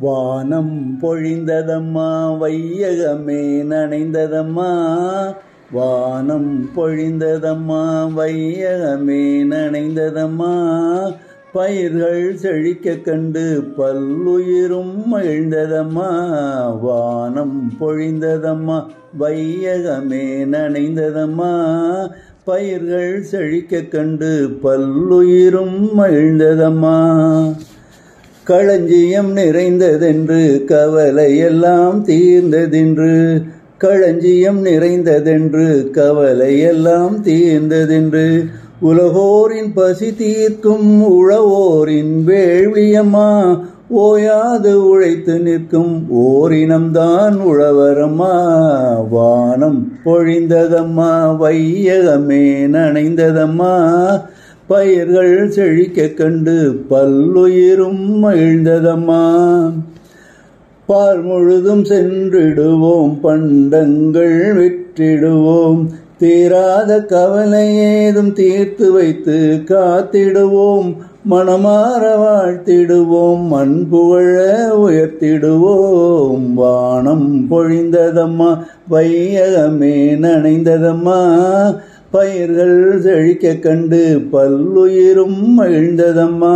வானம் பொழிந்ததம்மா வையகமே நனைந்ததம்மா. வானம் பொழிந்ததம்மா வையகமே நனைந்ததம்மா. பயிர்கள் செழிக்க கண்டு பல்லுயிரும் மகிழ்ந்ததம்மா. வானம் பொழிந்ததம்மா வையகமே நனைந்ததம்மா. பயிர்கள் செழிக்க கண்டு பல்லுயிரும் மகிழ்ந்ததம்மா. களஞ்சியம் நிறைந்ததென்று கவலையெல்லாம் தீர்ந்ததென்று களஞ்சியம் நிறைந்ததென்று கவலையெல்லாம் தீர்ந்ததென்று உலகோரின் பசி தீர்க்கும் உழவோரின் வேள்வியம்மா ஓயாது உழைத்து நிற்கும் ஓரினம்தான் உழவரம்மா வானம் பொழிந்ததம்மா வையகமே நனைந்ததம்மா பயிர்கள் செழிக்க கண்டு பல்லுயிரும் மகிழ்ந்ததம்மா. பால் முழுதும் சென்றிடுவோம் பண்டங்கள் விற்றிடுவோம். தீராத கவலை ஏதும் தீர்த்து வைத்து காத்திடுவோம். மனமாற வாழ்த்திடுவோம் மண் புகழ உயர்த்திடுவோம். வானம் பொழிந்ததம்மா வையகமே நனைந்ததம்மா. பயிர்கள் செழிக்க கண்டு பல்லுயிரும் மகிழ்ந்ததம்மா.